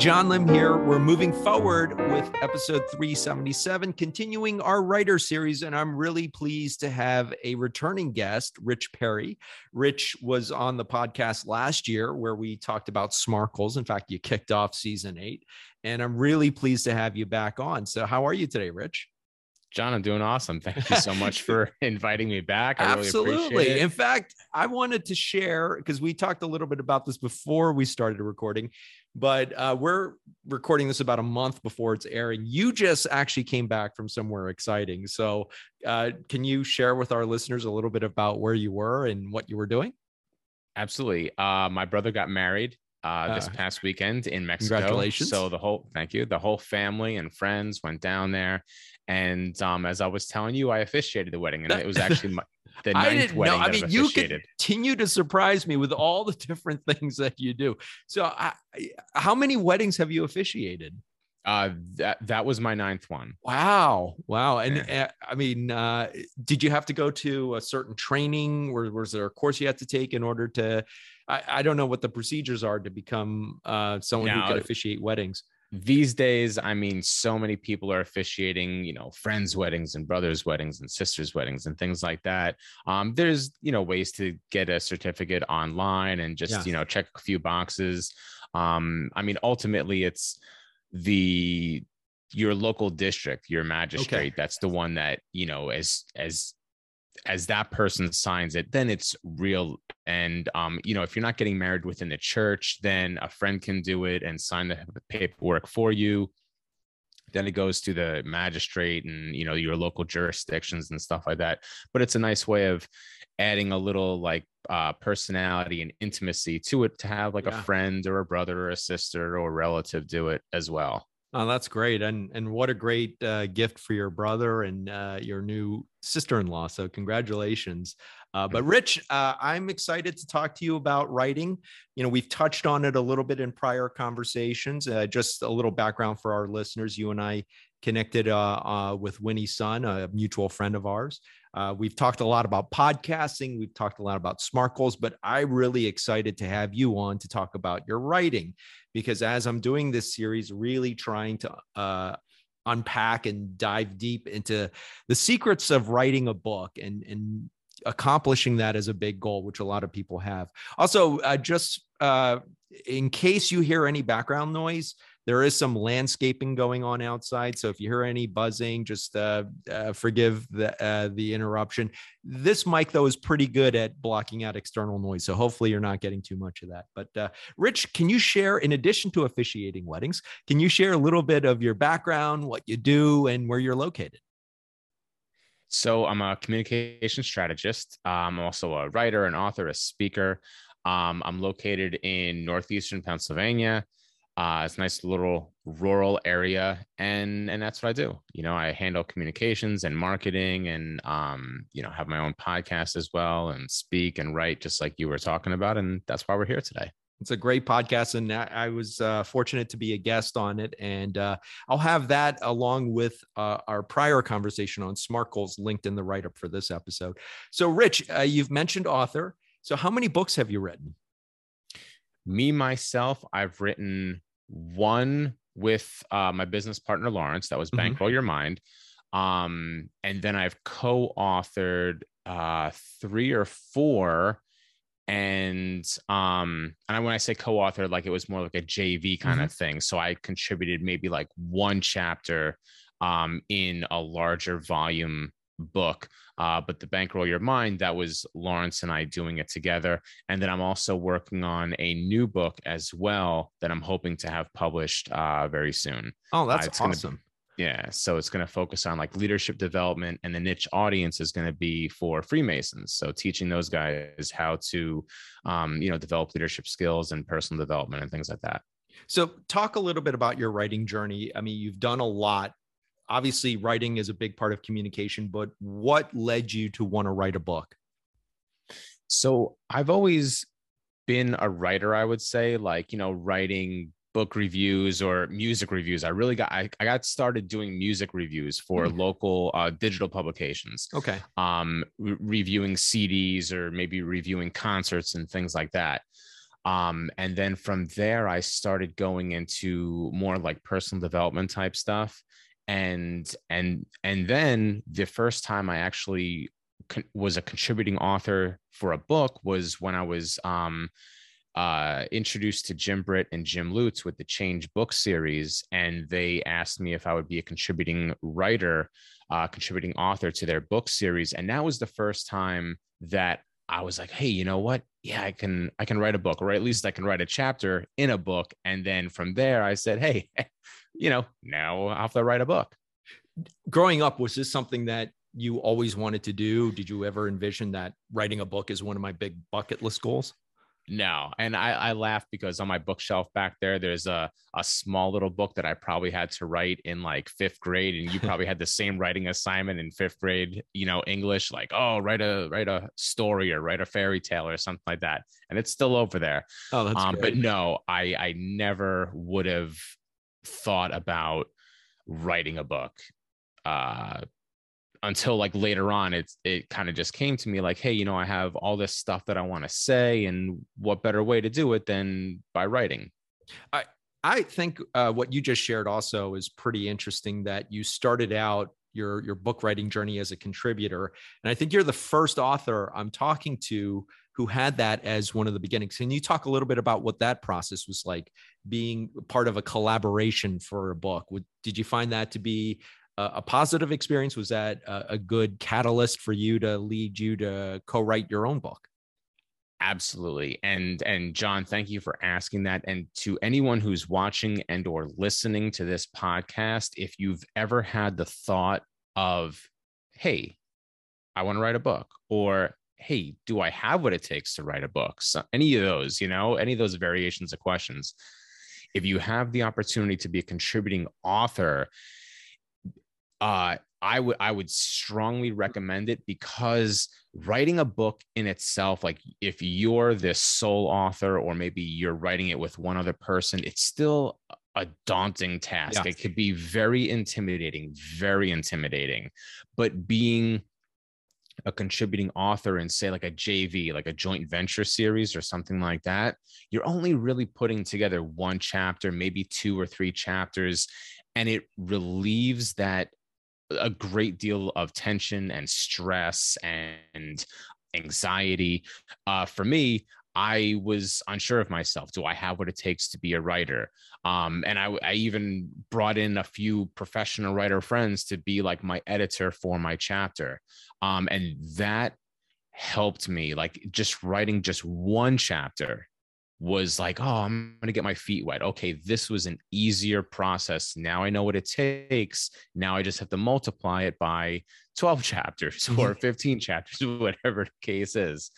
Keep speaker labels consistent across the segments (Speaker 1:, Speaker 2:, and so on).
Speaker 1: John Lim here. We're moving forward with episode 377, continuing our writer series. And I'm really pleased to have a returning guest, Rich Perry. Rich was on the podcast last year where we talked about SMART goals. In fact, you kicked off season eight. And I'm really pleased to have you back on. So, how are you today, Rich?
Speaker 2: John, I'm doing awesome. Thank you so much for inviting me back. I
Speaker 1: Absolutely.
Speaker 2: Really
Speaker 1: In fact, I wanted to share because we talked a little bit about this before we started recording, but uh, we're recording this about a month before it's airing. You just actually came back from somewhere exciting. So, uh, can you share with our listeners a little bit about where you were and what you were doing?
Speaker 2: Absolutely. Uh, my brother got married uh, this uh, past weekend in Mexico.
Speaker 1: Congratulations!
Speaker 2: So the whole thank you. The whole family and friends went down there, and um, as I was telling you, I officiated the wedding, and it was actually my, the ninth I didn't wedding. Know. I mean,
Speaker 1: you continue to surprise me with all the different things that you do. So, I, how many weddings have you officiated?
Speaker 2: Uh, that that was my ninth one.
Speaker 1: Wow, wow! And yeah. uh, I mean, uh, did you have to go to a certain training, or was there a course you had to take in order to? I, I don't know what the procedures are to become uh, someone now, who can officiate weddings
Speaker 2: these days i mean so many people are officiating you know friends weddings and brothers weddings and sisters weddings and things like that um, there's you know ways to get a certificate online and just yeah. you know check a few boxes um, i mean ultimately it's the your local district your magistrate okay. that's the one that you know as as as that person signs it, then it's real. And um, you know, if you're not getting married within the church, then a friend can do it and sign the paperwork for you. Then it goes to the magistrate and you know your local jurisdictions and stuff like that. But it's a nice way of adding a little like uh, personality and intimacy to it to have like yeah. a friend or a brother or a sister or a relative do it as well.
Speaker 1: Oh, that's great, and and what a great uh, gift for your brother and uh, your new sister-in-law. So congratulations. Uh, but Rich, uh, I'm excited to talk to you about writing. You know, we've touched on it a little bit in prior conversations. Uh, just a little background for our listeners: you and I connected uh, with Winnie Sun, a mutual friend of ours. We've talked a lot about podcasting. We've talked a lot about SMART goals, but I'm really excited to have you on to talk about your writing because as I'm doing this series, really trying to uh, unpack and dive deep into the secrets of writing a book and and accomplishing that as a big goal, which a lot of people have. Also, uh, just uh, in case you hear any background noise, there is some landscaping going on outside. So if you hear any buzzing, just uh, uh, forgive the uh, the interruption. This mic though is pretty good at blocking out external noise. So hopefully you're not getting too much of that. But uh, Rich, can you share, in addition to officiating weddings, can you share a little bit of your background, what you do, and where you're located?
Speaker 2: So I'm a communication strategist. I'm also a writer, an author, a speaker. Um, I'm located in northeastern Pennsylvania. Uh, it's a nice little rural area, and and that's what I do. You know, I handle communications and marketing, and um, you know, have my own podcast as well, and speak and write just like you were talking about, and that's why we're here today.
Speaker 1: It's a great podcast, and I was uh, fortunate to be a guest on it. And uh, I'll have that along with uh, our prior conversation on SMART goals linked in the write up for this episode. So, Rich, uh, you've mentioned author. So, how many books have you written?
Speaker 2: Me myself, I've written one with uh, my business partner Lawrence. That was mm-hmm. Bankroll Your Mind. Um, and then I've co-authored uh, three or four. And um, and when I say co-authored, like it was more like a JV kind mm-hmm. of thing. So I contributed maybe like one chapter um, in a larger volume book. Uh, but the bankroll your mind, that was Lawrence and I doing it together. And then I'm also working on a new book as well that I'm hoping to have published uh, very soon.
Speaker 1: Oh, that's
Speaker 2: uh,
Speaker 1: awesome.
Speaker 2: Gonna, yeah. So it's going to focus on like leadership development, and the niche audience is going to be for Freemasons. So teaching those guys how to, um, you know, develop leadership skills and personal development and things like that.
Speaker 1: So, talk a little bit about your writing journey. I mean, you've done a lot obviously writing is a big part of communication, but what led you to want to write a book?
Speaker 2: So I've always been a writer, I would say, like, you know, writing book reviews or music reviews. I really got I, I got started doing music reviews for mm. local uh, digital publications.
Speaker 1: Okay.
Speaker 2: Um, re- reviewing CDs or maybe reviewing concerts and things like that. Um, and then from there, I started going into more like personal development type stuff. And and and then the first time I actually con- was a contributing author for a book was when I was um, uh, introduced to Jim Britt and Jim Lutz with the Change book series, and they asked me if I would be a contributing writer, uh, contributing author to their book series, and that was the first time that I was like, hey, you know what? Yeah, I can I can write a book, or at least I can write a chapter in a book. And then from there, I said, hey, you know, now I have to write a book.
Speaker 1: Growing up, was this something that you always wanted to do? Did you ever envision that writing a book is one of my big bucket list goals?
Speaker 2: No. And I, I laugh because on my bookshelf back there, there's a, a small little book that I probably had to write in like fifth grade. And you probably had the same writing assignment in fifth grade, you know, English, like, oh, write a write a story or write a fairy tale or something like that. And it's still over there.
Speaker 1: Oh, that's um,
Speaker 2: but no, I I never would have thought about writing a book. Uh until like later on it's it kind of just came to me like hey you know i have all this stuff that i want to say and what better way to do it than by writing
Speaker 1: i i think uh, what you just shared also is pretty interesting that you started out your your book writing journey as a contributor and i think you're the first author i'm talking to who had that as one of the beginnings can you talk a little bit about what that process was like being part of a collaboration for a book did you find that to be a positive experience? Was that a, good catalyst for you to lead you to co-write your own book?
Speaker 2: absolutely and and john thank you for asking that and to anyone who's watching and or listening to this podcast if you've ever had the thought of hey i want to write a book or hey do i have what it takes to write a book so any of those you know any of those variations of questions if you have the opportunity to be a contributing author uh, I would I would strongly recommend it because writing a book in itself, like if you're this sole author or maybe you're writing it with one other person, it's still a daunting task. Yeah. It could be very intimidating, very intimidating. But being a contributing author in say like a JV, like a joint venture series or something like that, you're only really putting together one chapter, maybe two or three chapters, and it relieves that a great deal of tension and stress and anxiety. Uh, for me, I was unsure of myself. Do I have what it takes to be a writer? Um, and I, I, even brought in a few professional writer friends to be like my editor for my chapter. Um, and that helped me, like just writing just one chapter was like, oh, I'm going to get my feet wet. Okay, this was an easier process. Now I know what it takes. Now I just have to multiply it by 12 chapters or 15 chapters, whatever the case is.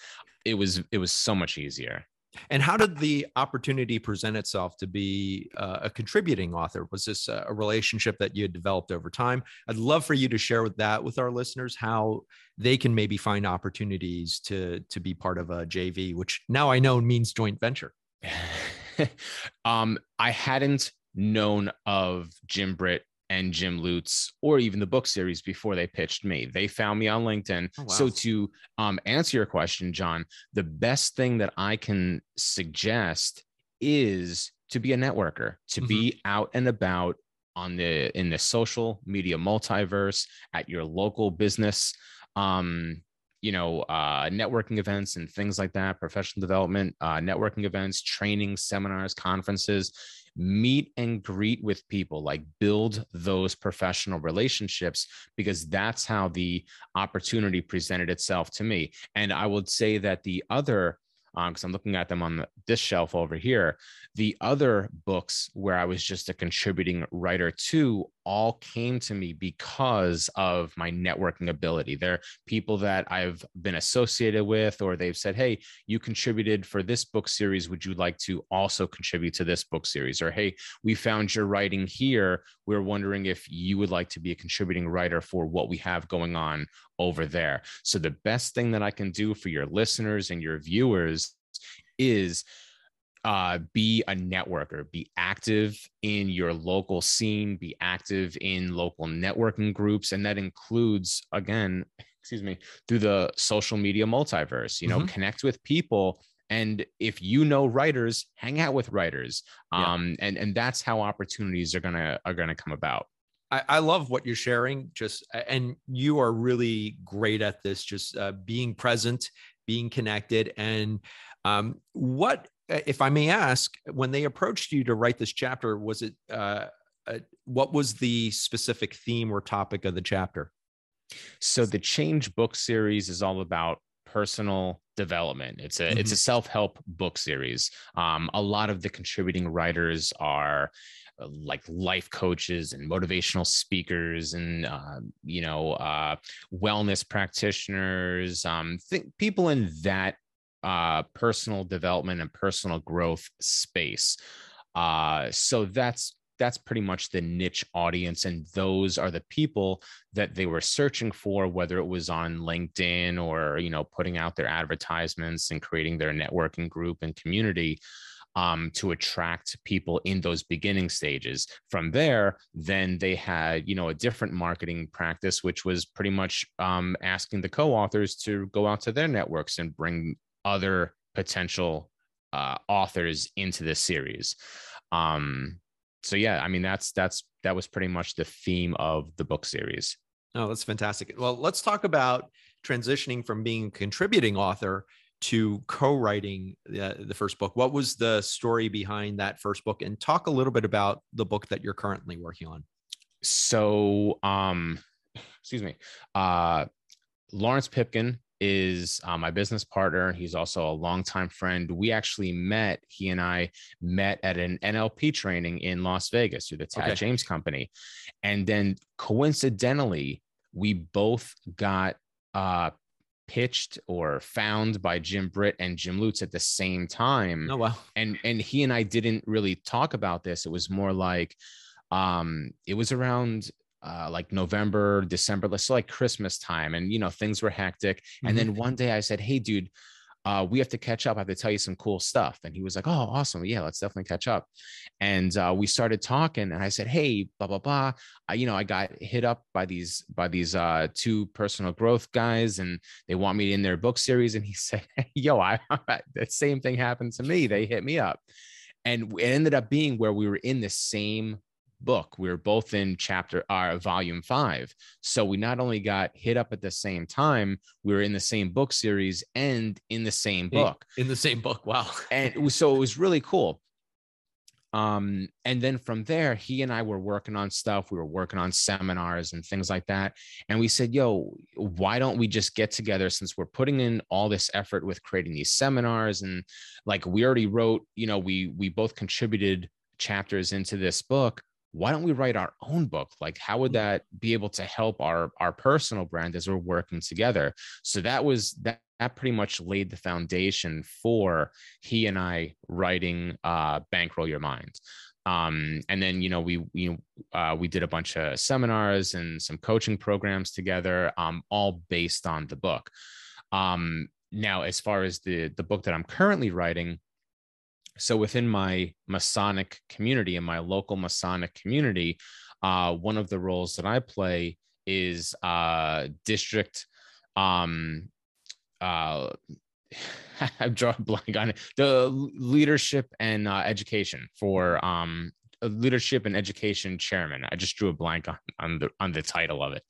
Speaker 2: It was it was so much easier.
Speaker 1: And how did the opportunity present itself to be uh, a contributing author? Was this a relationship that you had developed over time? I'd love for you to share with that with our listeners how they can maybe find opportunities to to be part of a JV, which now I know means joint venture.
Speaker 2: um, I hadn't known of Jim Britt and Jim Lutz or even the book series before they pitched me. They found me on LinkedIn. Oh, wow. So to um, answer your question, John, the best thing that I can suggest is to be a networker, to mm-hmm. be out and about on the in the social media multiverse at your local business um you know uh, networking events and things like that professional development uh, networking events training seminars conferences meet and greet with people like build those professional relationships because that's how the opportunity presented itself to me. And i would say that the other because um, I'm looking at them on the, this shelf over here. The other books where I was just a contributing writer to all came to me because of my networking ability. They're people that I've been associated with, or they've said, Hey, you contributed for this book series. Would you like to also contribute to this book series? Or, Hey, we found your writing here. We're wondering if you would like to be a contributing writer for what we have going on over there. So, the best thing that I can do for your listeners and your viewers is uh, be a networker, be active in your local scene, be active in local networking groups. And that includes, again, excuse me, through the social media multiverse, you know, mm-hmm. connect with people and if you know writers hang out with writers
Speaker 1: Yeah.
Speaker 2: um and and that's how opportunities are gonna are gonna come about
Speaker 1: I, I love what you're sharing. Just and you are really great at this. Just uh, being present, being connected, and um, what, if I may ask, when they approached you to write this chapter, was it uh, uh, what was the specific theme or topic of the chapter?
Speaker 2: So the Change book series is all about personal development. It's a it's a self-help book series. Um, a lot of the contributing writers are uh, like life coaches and motivational speakers and uh, you know uh, wellness practitioners um, th- people in that uh, personal development and personal growth space uh, so that's that's pretty much the niche audience and those are the people that they were searching for whether it was on linkedin or you know putting out their advertisements and creating their networking group and community um, to attract people in those beginning stages. From there then they had you know a different marketing practice which was pretty much um, asking the co-authors to go out to their networks and bring other potential uh, authors into this series. Um, so yeah i mean that's that's that was pretty much the theme of the book series
Speaker 1: Oh, that's fantastic. Well, let's talk about transitioning from being a contributing author to co-writing the, the first book. What was the story behind that first book? And talk a little bit about the book that you're currently working on.
Speaker 2: so um excuse me uh lawrence pipkin is uh, my business partner he's also a longtime friend we actually met he and i met at an nlp training in las vegas through the tad
Speaker 1: Okay.
Speaker 2: james company and then coincidentally we both got uh pitched or found by jim britt and jim lutz at the same time
Speaker 1: Oh, wow.
Speaker 2: and and he and I didn't really talk about this. It was more like um it was around uh like November, December, let's say like Christmas time and you know things were hectic. And then one day I said, "Hey dude, uh we have to catch up. I have to tell you some cool stuff." And he was like, "Oh, awesome. Yeah, let's definitely catch up." And uh we started talking and I said, "Hey, blah blah blah. I, you know, I got hit up by these by these uh two personal growth guys and they want me in their book series and he said, "Yo, I that same thing happened to me. They hit me up." And it ended up being where we were in the same book. We were both in chapter uh, volume 5. So we not only got hit up at the same time, we were in the same book series and in the same book
Speaker 1: In the same book. Wow.
Speaker 2: and it was, so it was really cool um and then from there he and i were working on stuff we were working on seminars and things like that and we said yo why don't we just get together since we're putting in all this effort with creating these seminars and like we already wrote you know we we both contributed chapters into this book why don't we write our own book like how would that be able to help our our personal brand as we're working together so that was that that pretty much laid the foundation for he and I writing uh, "Bankroll Your Mind." Um, and then you know we we uh, we did a bunch of seminars and some coaching programs together, um, all based on the book. Um, now, as far as the the book that I'm currently writing, so within my Masonic community and my local Masonic community, uh, one of the roles that I play is uh, district um uh I've drawn a blank on it. The leadership and uh, education for um leadership and education chairman. I just drew a blank on, on the on the title of it.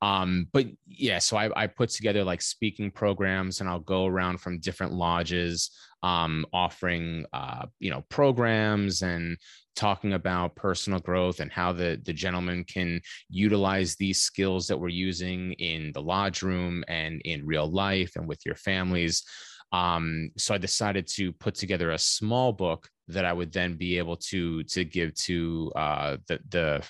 Speaker 2: Um, but yeah, so I, I put together like speaking programs and I'll go around from different lodges um offering uh you know programs and talking about personal growth and how the the gentleman can utilize these skills that we're using in the lodge room and in real life and with your families. Um, so i decided to put together a small book that i would then be able to to give to uh, the the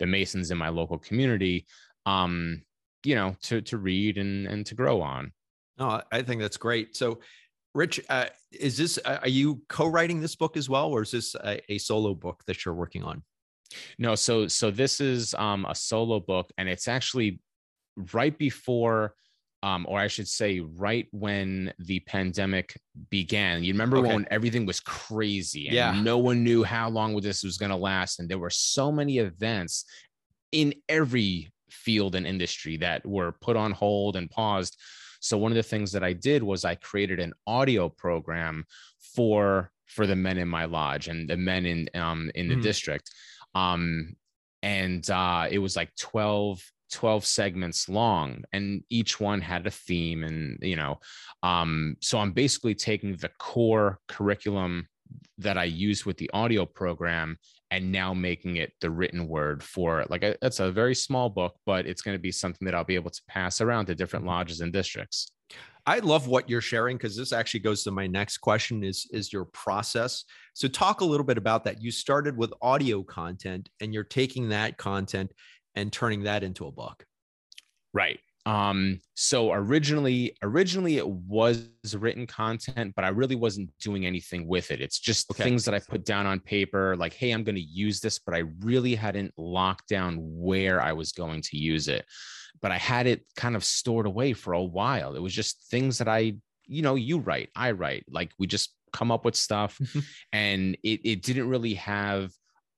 Speaker 2: the masons in my local community um, you know to to read and and to grow on
Speaker 1: No, I think that's great. So, Rich, uh, is this are you co-writing this book as well, or is this a, a solo book that you're working on?
Speaker 2: No, so so this is um a solo book and it's actually right before um or I should say right when the pandemic began. You remember
Speaker 1: Okay.
Speaker 2: when everything was crazy and
Speaker 1: Yeah.
Speaker 2: no one knew how long this was going to last and there were so many events in every field and industry that were put on hold and paused. So one of the things that I did was I created an audio program for for the men in my lodge and the men in um in the mm. district. Um and uh it was like 12 12 segments long and each one had a theme and you know um so i'm basically taking the core curriculum that i use with the audio program and now making it the written word for it. Like a, it's a very small book, but it's going to be something that I'll be able to pass around to different mm-hmm. lodges and districts.
Speaker 1: I love what you're sharing because this actually goes to my next question is is your process. So talk a little bit about that. You started with audio content and you're taking that content and turning that into a book.
Speaker 2: Right. Um, so originally, originally it was written content, but I really wasn't doing anything with it. It's just okay. things that I put down on paper, like, hey, I'm going to use this, but I really hadn't locked down where I was going to use it. But I had it kind of stored away for a while. It was just things that I, you know, you write, I write, like we just come up with stuff, and it it didn't really have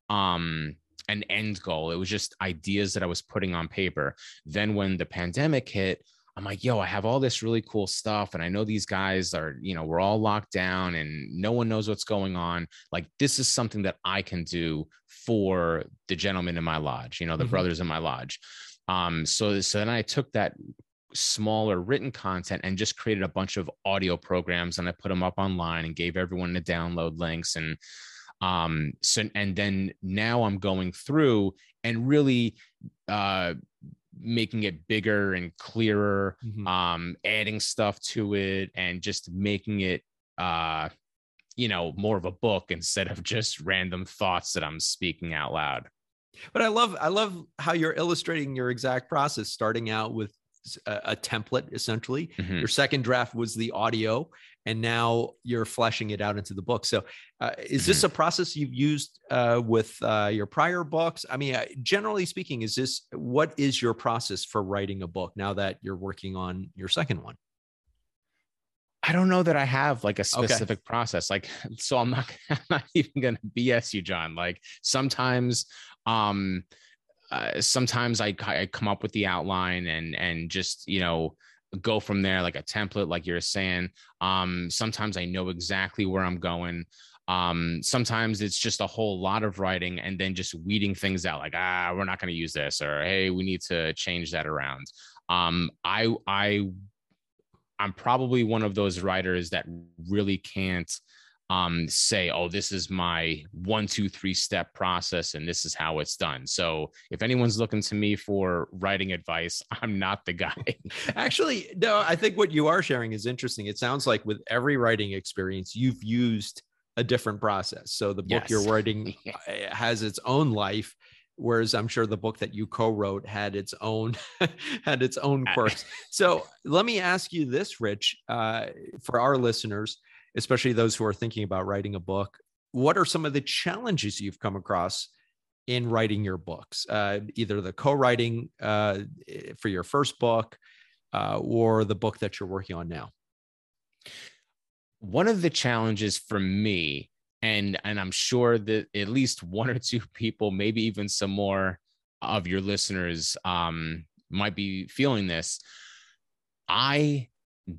Speaker 2: um an end goal. It was just ideas that I was putting on paper. Then when the pandemic hit, I'm like, yo, I have all this really cool stuff. And I know these guys are, you know, we're all locked down and no one knows what's going on. Like, this is something that I can do for the gentlemen in my lodge, you know, the mm-hmm. brothers in my lodge. Um, so, so then I took that smaller written content and just created a bunch of audio programs and I put them up online and gave everyone the download links and um so and then now i'm going through and really uh making it bigger and clearer mm-hmm. um adding stuff to it and just making it uh you know more of a book instead of just random thoughts that i'm speaking out loud
Speaker 1: but i love i love how you're illustrating your exact process starting out with a, a template essentially mm-hmm. your second draft was the audio and now you're fleshing it out into the book. So, uh, is mm-hmm. this a process you've used uh, with uh, your prior books? I mean, uh, generally speaking, is this what is your process for writing a book now that you're working on your second one?
Speaker 2: I don't know that I have like a specific okay. process. Like, so I'm not, I'm not even going to BS you, John. Like, sometimes, um, uh, sometimes I, I come up with the outline and and just you know go from there like a template like you're saying. Um sometimes i know exactly where i'm going. Um sometimes it's just a whole lot of writing and then just weeding things out like ah we're not going to use this or hey we need to change that around. Um i i i'm probably one of those writers that really can't um, say, oh, this is my one, two, three step process and this is how it's done. So if anyone's looking to me for writing advice, I'm not the guy.
Speaker 1: Actually, no, I think what you are sharing is interesting. It sounds like with every writing experience, you've used a different process. So the book yes. you're writing uh, has its own life whereas i'm sure the book that you co-wrote had its own had its own quirks so let me ask you this rich uh, for our listeners especially those who are thinking about writing a book, what are some of the challenges you've come across in writing your books? Uh, either the co-writing uh, for your first book uh, or the book that you're working on now.
Speaker 2: One of the challenges for me, and and I'm sure that at least one or two people, maybe even some more of your listeners, um, might be feeling this. I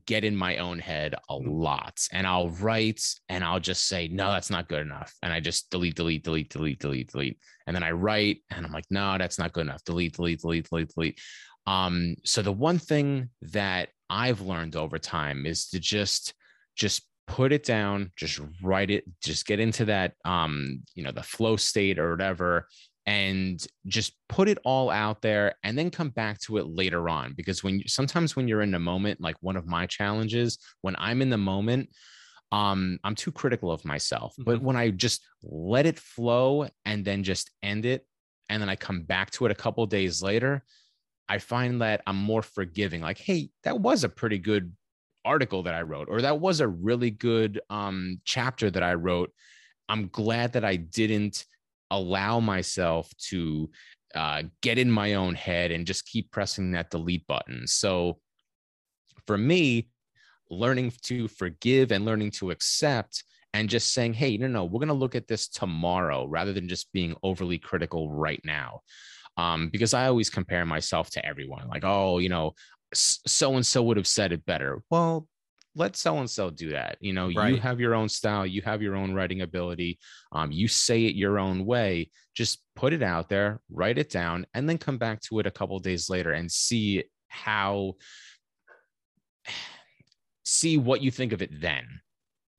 Speaker 2: get in my own head a mm. lot and I'll write and I'll just say, no, that's not good enough. And I just delete, delete, delete, delete, delete, delete. And then I write and I'm like, no, that's not good enough. Delete, delete, delete, delete, delete. Um, so the one thing that I've learned over time is to just, just put it down, just write it, just get into that, um, you know, the flow state or whatever, and just put it all out there and then come back to it later on. Because when you, sometimes when you're in the moment like one of my challenges when i'm in the moment um i'm too critical of myself. Mm-hmm. but when i just let it flow and then just end it and then i come back to it a couple days later i find that i'm more forgiving. Like hey that was a pretty good article that i wrote or that was a really good um chapter that i wrote. I'm glad that i didn't allow myself to uh, get in my own head and just keep pressing that delete button. So for me, learning to forgive and learning to accept and just saying, hey, no, no, we're going to look at this tomorrow rather than just being overly critical right now. Um, because I always compare myself to everyone like, oh, you know, so and so would have said it better. Well, let so and so do that. You know, right. you have your own style, you have your own writing ability. Um, you say it your own way. Just put it out there, write it down, and then come back to it a couple days later and see how see what you think of it then.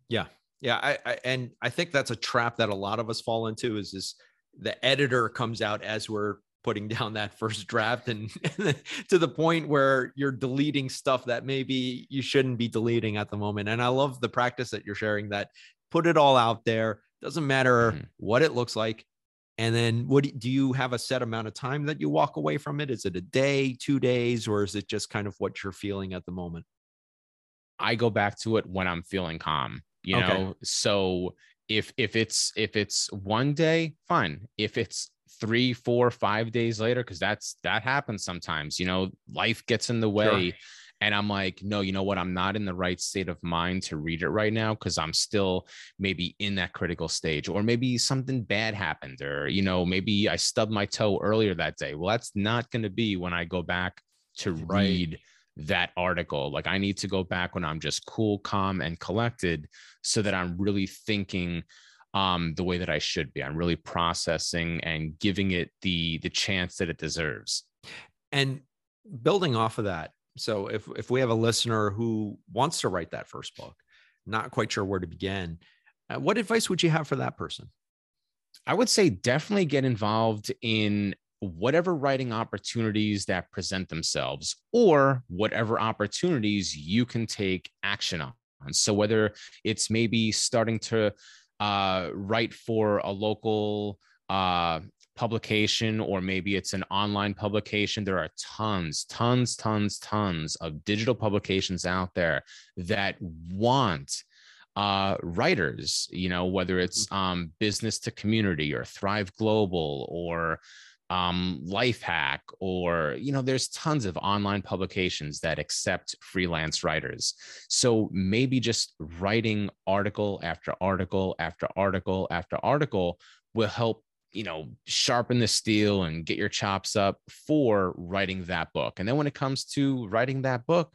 Speaker 1: Yeah. Yeah. I, I and I think that's a trap that a lot of us fall into is this the editor comes out as we're putting down that first draft and, to the point where you're deleting stuff that maybe you shouldn't be deleting at the moment. And I love the practice that you're sharing that put it all out there. Doesn't matter mm-hmm. what it looks like. And then what do you have a set amount of time that you walk away from it? Is it a day, two days, or is it just kind of what you're feeling at the moment?
Speaker 2: I go back to it when I'm feeling calm, you okay. know? So if if it's if it's one day, fine. If it's three, four, five days later, because that's that happens sometimes. You know, life gets in the way. Sure. And I'm like, no, you know what? I'm not in the right state of mind to read it right now because I'm still maybe in that critical stage, or maybe something bad happened, or, you know, maybe I stubbed my toe earlier that day. Well, that's not going to be when I go back to read that article. Like, I need to go back when I'm just cool, calm, and collected so that I'm really thinking um, the way that I should be. I'm really processing and giving it the the chance that it deserves.
Speaker 1: And building off of that, so if if we have a listener who wants to write that first book, not quite sure where to begin, uh, what advice would you have for that person?
Speaker 2: I would say definitely get involved in whatever writing opportunities that present themselves or whatever opportunities you can take action on. So whether it's maybe starting to uh, write for a local uh, publication or maybe it's an online publication there are tons tons tons tons of digital publications out there that want uh, writers you know whether it's mm-hmm. um, business to community or thrive global or um, Lifehack, or, you know, there's tons of online publications that accept freelance writers. So maybe just writing article after article after article after article will help, you know, sharpen the steel and get your chops up for writing that book. And then when it comes to writing that book,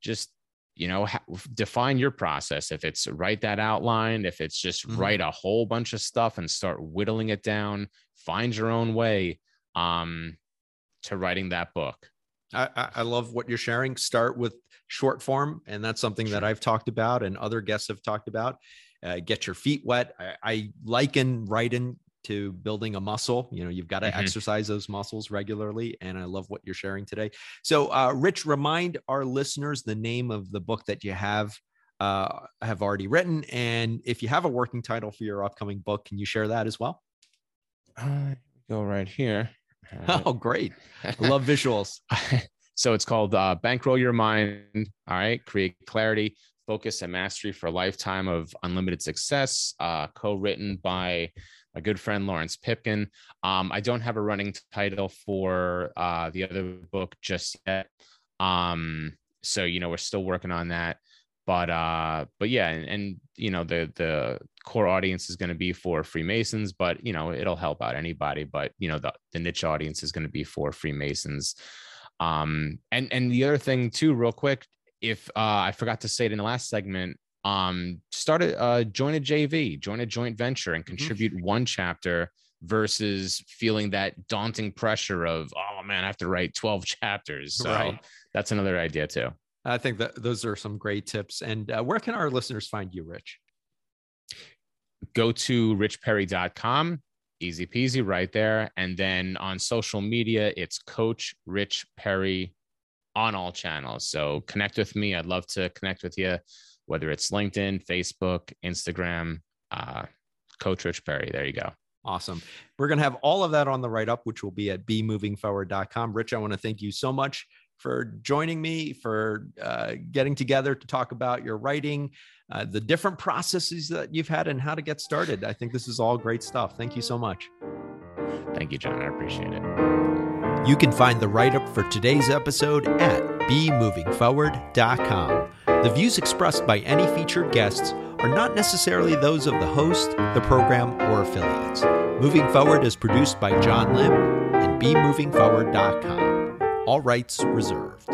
Speaker 2: just you know ha- define your process if it's write that outline if it's just mm-hmm. write a whole bunch of stuff and start whittling it down find your own way um, to writing that book.
Speaker 1: I, I love what you're sharing. Start with short form, and that's something that I've talked about and other guests have talked about. Uh, get your feet wet. I, I liken writing to building a muscle. You know, you've got to mm-hmm. exercise those muscles regularly. And I love what you're sharing today. So, uh, Rich, remind our listeners the name of the book that you have uh, have already written, and if you have a working title for your upcoming book, can you share that as well?
Speaker 2: Uh, go right here.
Speaker 1: Oh, great. I love visuals.
Speaker 2: so it's called uh, Bankroll Your Mind. All right. Create clarity, focus, and mastery for a lifetime of unlimited success. Uh, co written by my good friend Lawrence Pipkin. Um, I don't have a running title for uh, the other book just yet. Um, so, you know, we're still working on that but uh but yeah and, and you know the the core audience is going to be for freemasons but you know it'll help out anybody but you know the, the niche audience is going to be for freemasons um and and the other thing too real quick if uh i forgot to say it in the last segment um start a uh, join a jv join a joint venture and mm-hmm. contribute mm-hmm. one chapter versus feeling that daunting pressure of oh man i have to write 12 chapters so right. that's another idea too
Speaker 1: I think that those are some great tips. And uh, where can our listeners find you, Rich?
Speaker 2: Go to richperry.com. Easy peasy right there. And then on social media, it's Coach Rich Perry on all channels. So connect with me. I'd love to connect with you, whether it's LinkedIn, Facebook, Instagram, uh, Coach Rich Perry. There you go.
Speaker 1: Awesome. We're going to have all of that on the write up, which will be at bemovingforward.com. Rich, I want to thank you so much for joining me, for uh, getting together to talk about your writing, uh, the different processes that you've had, and how to get started. I think this is all great stuff. Thank you so much.
Speaker 2: Thank you, John. I appreciate it.
Speaker 1: You can find the write up for today's episode at bemovingforward.com. The views expressed by any featured guests are not necessarily those of the host, the program, or affiliates. Moving Forward is produced by John Lim and bemovingforward.com. All rights reserved.